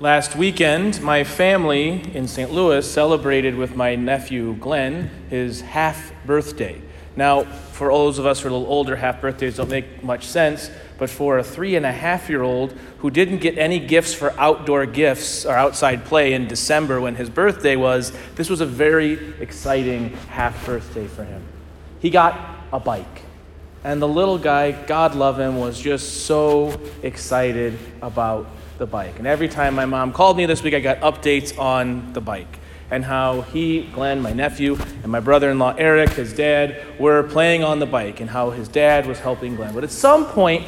Last weekend, my family in St. Louis celebrated with my nephew Glenn his half birthday. Now, for those of us who are a little older, half birthdays don't make much sense, but for a three and a half year old who didn't get any gifts for outdoor gifts or outside play in December when his birthday was, this was a very exciting half birthday for him. He got a bike. And the little guy, God love him, was just so excited about the bike. And every time my mom called me this week, I got updates on the bike and how he, Glenn, my nephew, and my brother in law, Eric, his dad, were playing on the bike and how his dad was helping Glenn. But at some point,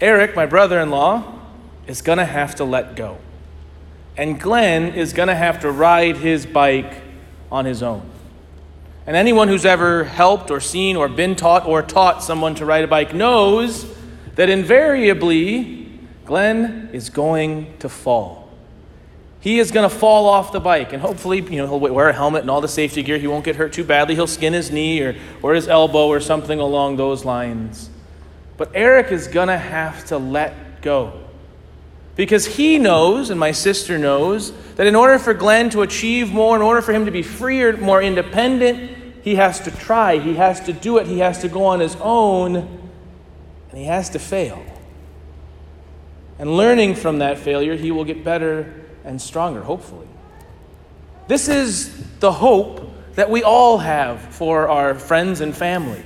Eric, my brother in law, is going to have to let go. And Glenn is going to have to ride his bike on his own. And anyone who's ever helped or seen or been taught or taught someone to ride a bike knows that invariably Glenn is going to fall. He is going to fall off the bike, and hopefully, you know, he'll wear a helmet and all the safety gear. He won't get hurt too badly. He'll skin his knee or, or his elbow or something along those lines. But Eric is going to have to let go. Because he knows, and my sister knows, that in order for Glenn to achieve more, in order for him to be freer, more independent, he has to try, he has to do it, he has to go on his own, and he has to fail. And learning from that failure, he will get better and stronger, hopefully. This is the hope that we all have for our friends and family.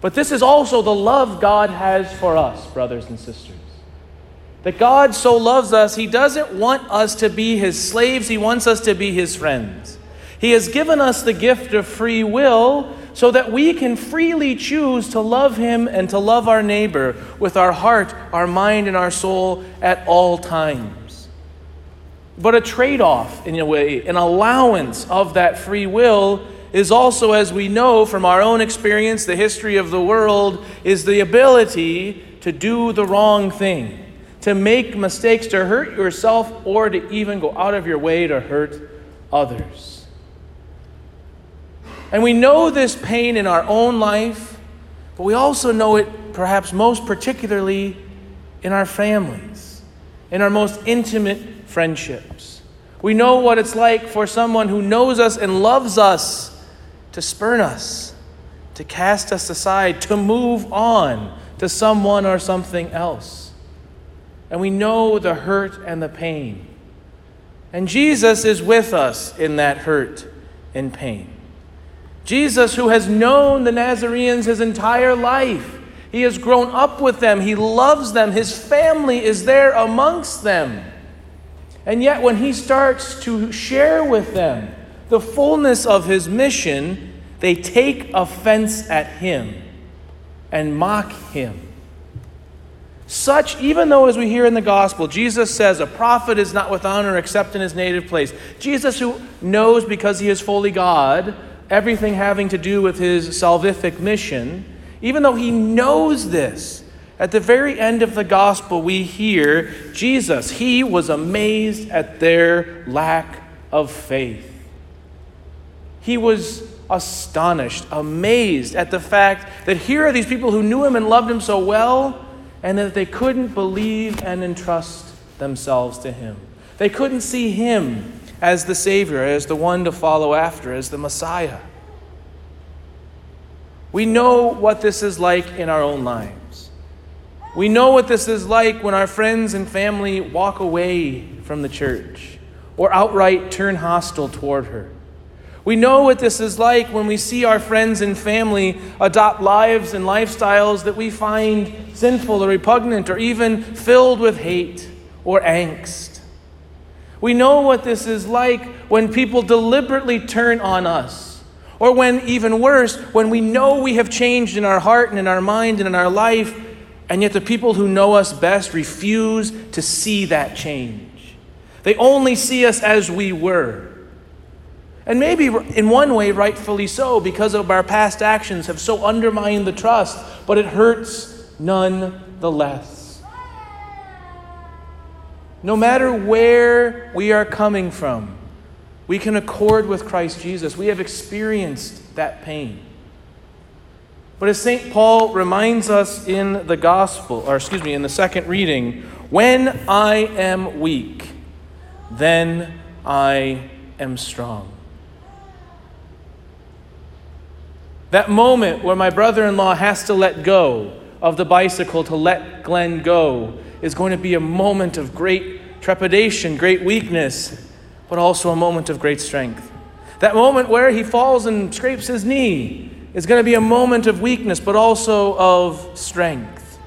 But this is also the love God has for us, brothers and sisters. That God so loves us, He doesn't want us to be His slaves, He wants us to be His friends. He has given us the gift of free will so that we can freely choose to love Him and to love our neighbor with our heart, our mind, and our soul at all times. But a trade off, in a way, an allowance of that free will is also, as we know from our own experience, the history of the world, is the ability to do the wrong thing, to make mistakes, to hurt yourself, or to even go out of your way to hurt others. And we know this pain in our own life, but we also know it perhaps most particularly in our families, in our most intimate friendships. We know what it's like for someone who knows us and loves us to spurn us, to cast us aside, to move on to someone or something else. And we know the hurt and the pain. And Jesus is with us in that hurt and pain. Jesus, who has known the Nazarenes his entire life, he has grown up with them, he loves them, his family is there amongst them. And yet, when he starts to share with them the fullness of his mission, they take offense at him and mock him. Such, even though, as we hear in the gospel, Jesus says, a prophet is not with honor except in his native place. Jesus, who knows because he is fully God, everything having to do with his salvific mission, even though he knows this, at the very end of the gospel, we hear Jesus, he was amazed at their lack of faith. He was astonished, amazed at the fact that here are these people who knew him and loved him so well, and that they couldn't believe and entrust themselves to him. They couldn't see him as the Savior, as the one to follow after, as the Messiah. We know what this is like in our own lives. We know what this is like when our friends and family walk away from the church or outright turn hostile toward her. We know what this is like when we see our friends and family adopt lives and lifestyles that we find sinful or repugnant or even filled with hate or angst. We know what this is like when people deliberately turn on us. Or when, even worse, when we know we have changed in our heart and in our mind and in our life, and yet the people who know us best refuse to see that change. They only see us as we were. And maybe in one way, rightfully so, because of our past actions have so undermined the trust, but it hurts nonetheless. No matter where we are coming from, we can accord with Christ Jesus. We have experienced that pain. But as St. Paul reminds us in the gospel, or excuse me, in the second reading, when I am weak, then I am strong. That moment where my brother in law has to let go of the bicycle to let Glenn go is going to be a moment of great trepidation, great weakness, but also a moment of great strength. That moment where he falls and scrapes his knee is going to be a moment of weakness, but also of strength.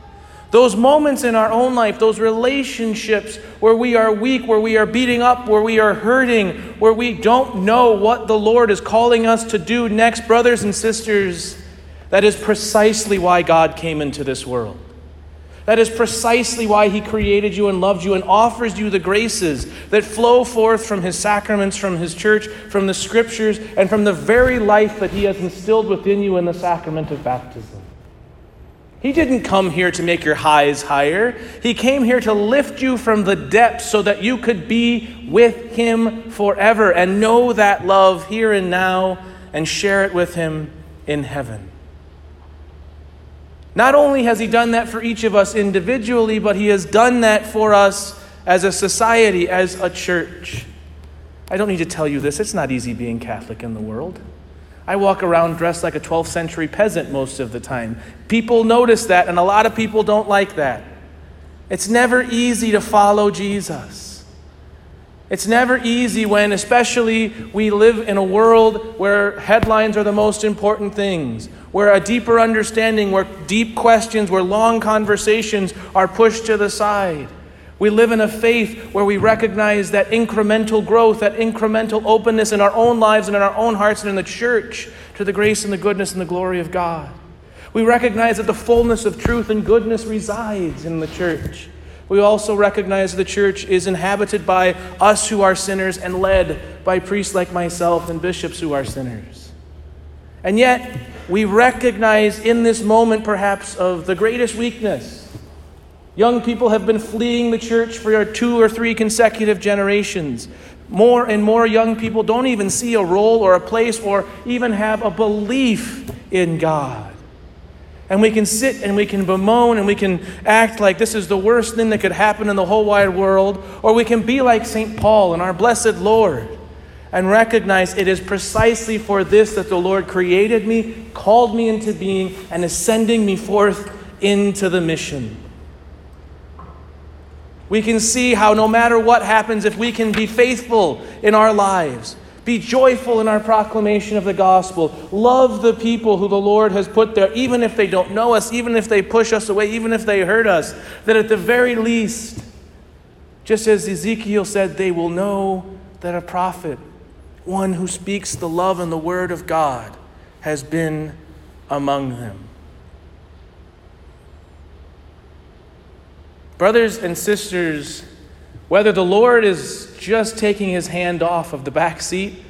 Those moments in our own life, those relationships where we are weak, where we are beating up, where we are hurting, where we don't know what the Lord is calling us to do next, brothers and sisters, that is precisely why God came into this world. That is precisely why He created you and loved you and offers you the graces that flow forth from His sacraments, from His church, from the scriptures, and from the very life that He has instilled within you in the sacrament of baptism. He didn't come here to make your highs higher. He came here to lift you from the depths so that you could be with Him forever and know that love here and now and share it with Him in heaven. Not only has He done that for each of us individually, but He has done that for us as a society, as a church. I don't need to tell you this, it's not easy being Catholic in the world. I walk around dressed like a 12th century peasant most of the time. People notice that, and a lot of people don't like that. It's never easy to follow Jesus. It's never easy when, especially, we live in a world where headlines are the most important things, where a deeper understanding, where deep questions, where long conversations are pushed to the side. We live in a faith where we recognize that incremental growth, that incremental openness in our own lives and in our own hearts and in the church to the grace and the goodness and the glory of God. We recognize that the fullness of truth and goodness resides in the church. We also recognize the church is inhabited by us who are sinners and led by priests like myself and bishops who are sinners. And yet, we recognize in this moment perhaps of the greatest weakness Young people have been fleeing the church for two or three consecutive generations. More and more young people don't even see a role or a place or even have a belief in God. And we can sit and we can bemoan and we can act like this is the worst thing that could happen in the whole wide world. Or we can be like St. Paul and our blessed Lord and recognize it is precisely for this that the Lord created me, called me into being, and is sending me forth into the mission. We can see how no matter what happens, if we can be faithful in our lives, be joyful in our proclamation of the gospel, love the people who the Lord has put there, even if they don't know us, even if they push us away, even if they hurt us, that at the very least, just as Ezekiel said, they will know that a prophet, one who speaks the love and the word of God, has been among them. Brothers and sisters, whether the Lord is just taking his hand off of the back seat,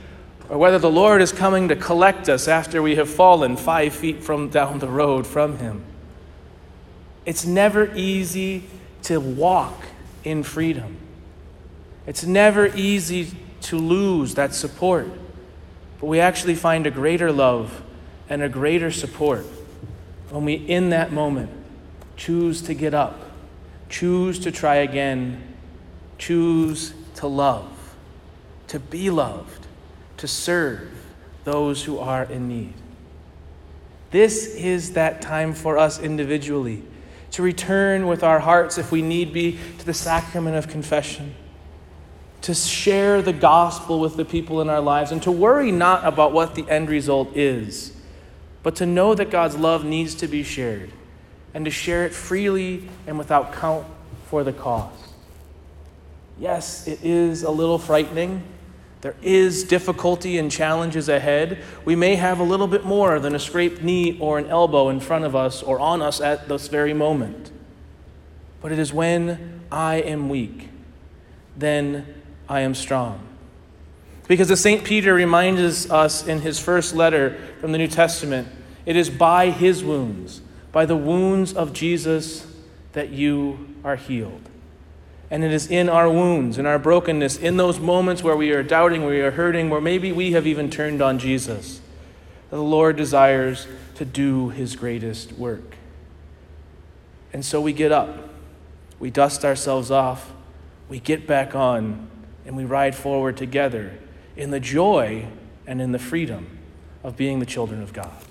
or whether the Lord is coming to collect us after we have fallen five feet from down the road from him, it's never easy to walk in freedom. It's never easy to lose that support. But we actually find a greater love and a greater support when we, in that moment, choose to get up Choose to try again. Choose to love, to be loved, to serve those who are in need. This is that time for us individually to return with our hearts, if we need be, to the sacrament of confession, to share the gospel with the people in our lives, and to worry not about what the end result is, but to know that God's love needs to be shared and to share it freely and without count for the cost. Yes, it is a little frightening. There is difficulty and challenges ahead. We may have a little bit more than a scraped knee or an elbow in front of us or on us at this very moment. But it is when I am weak, then I am strong. Because as St. Peter reminds us in his first letter from the New Testament, it is by his wounds by the wounds of Jesus that you are healed. And it is in our wounds, in our brokenness, in those moments where we are doubting, where we are hurting, where maybe we have even turned on Jesus, that the Lord desires to do his greatest work. And so we get up, we dust ourselves off, we get back on, and we ride forward together in the joy and in the freedom of being the children of God.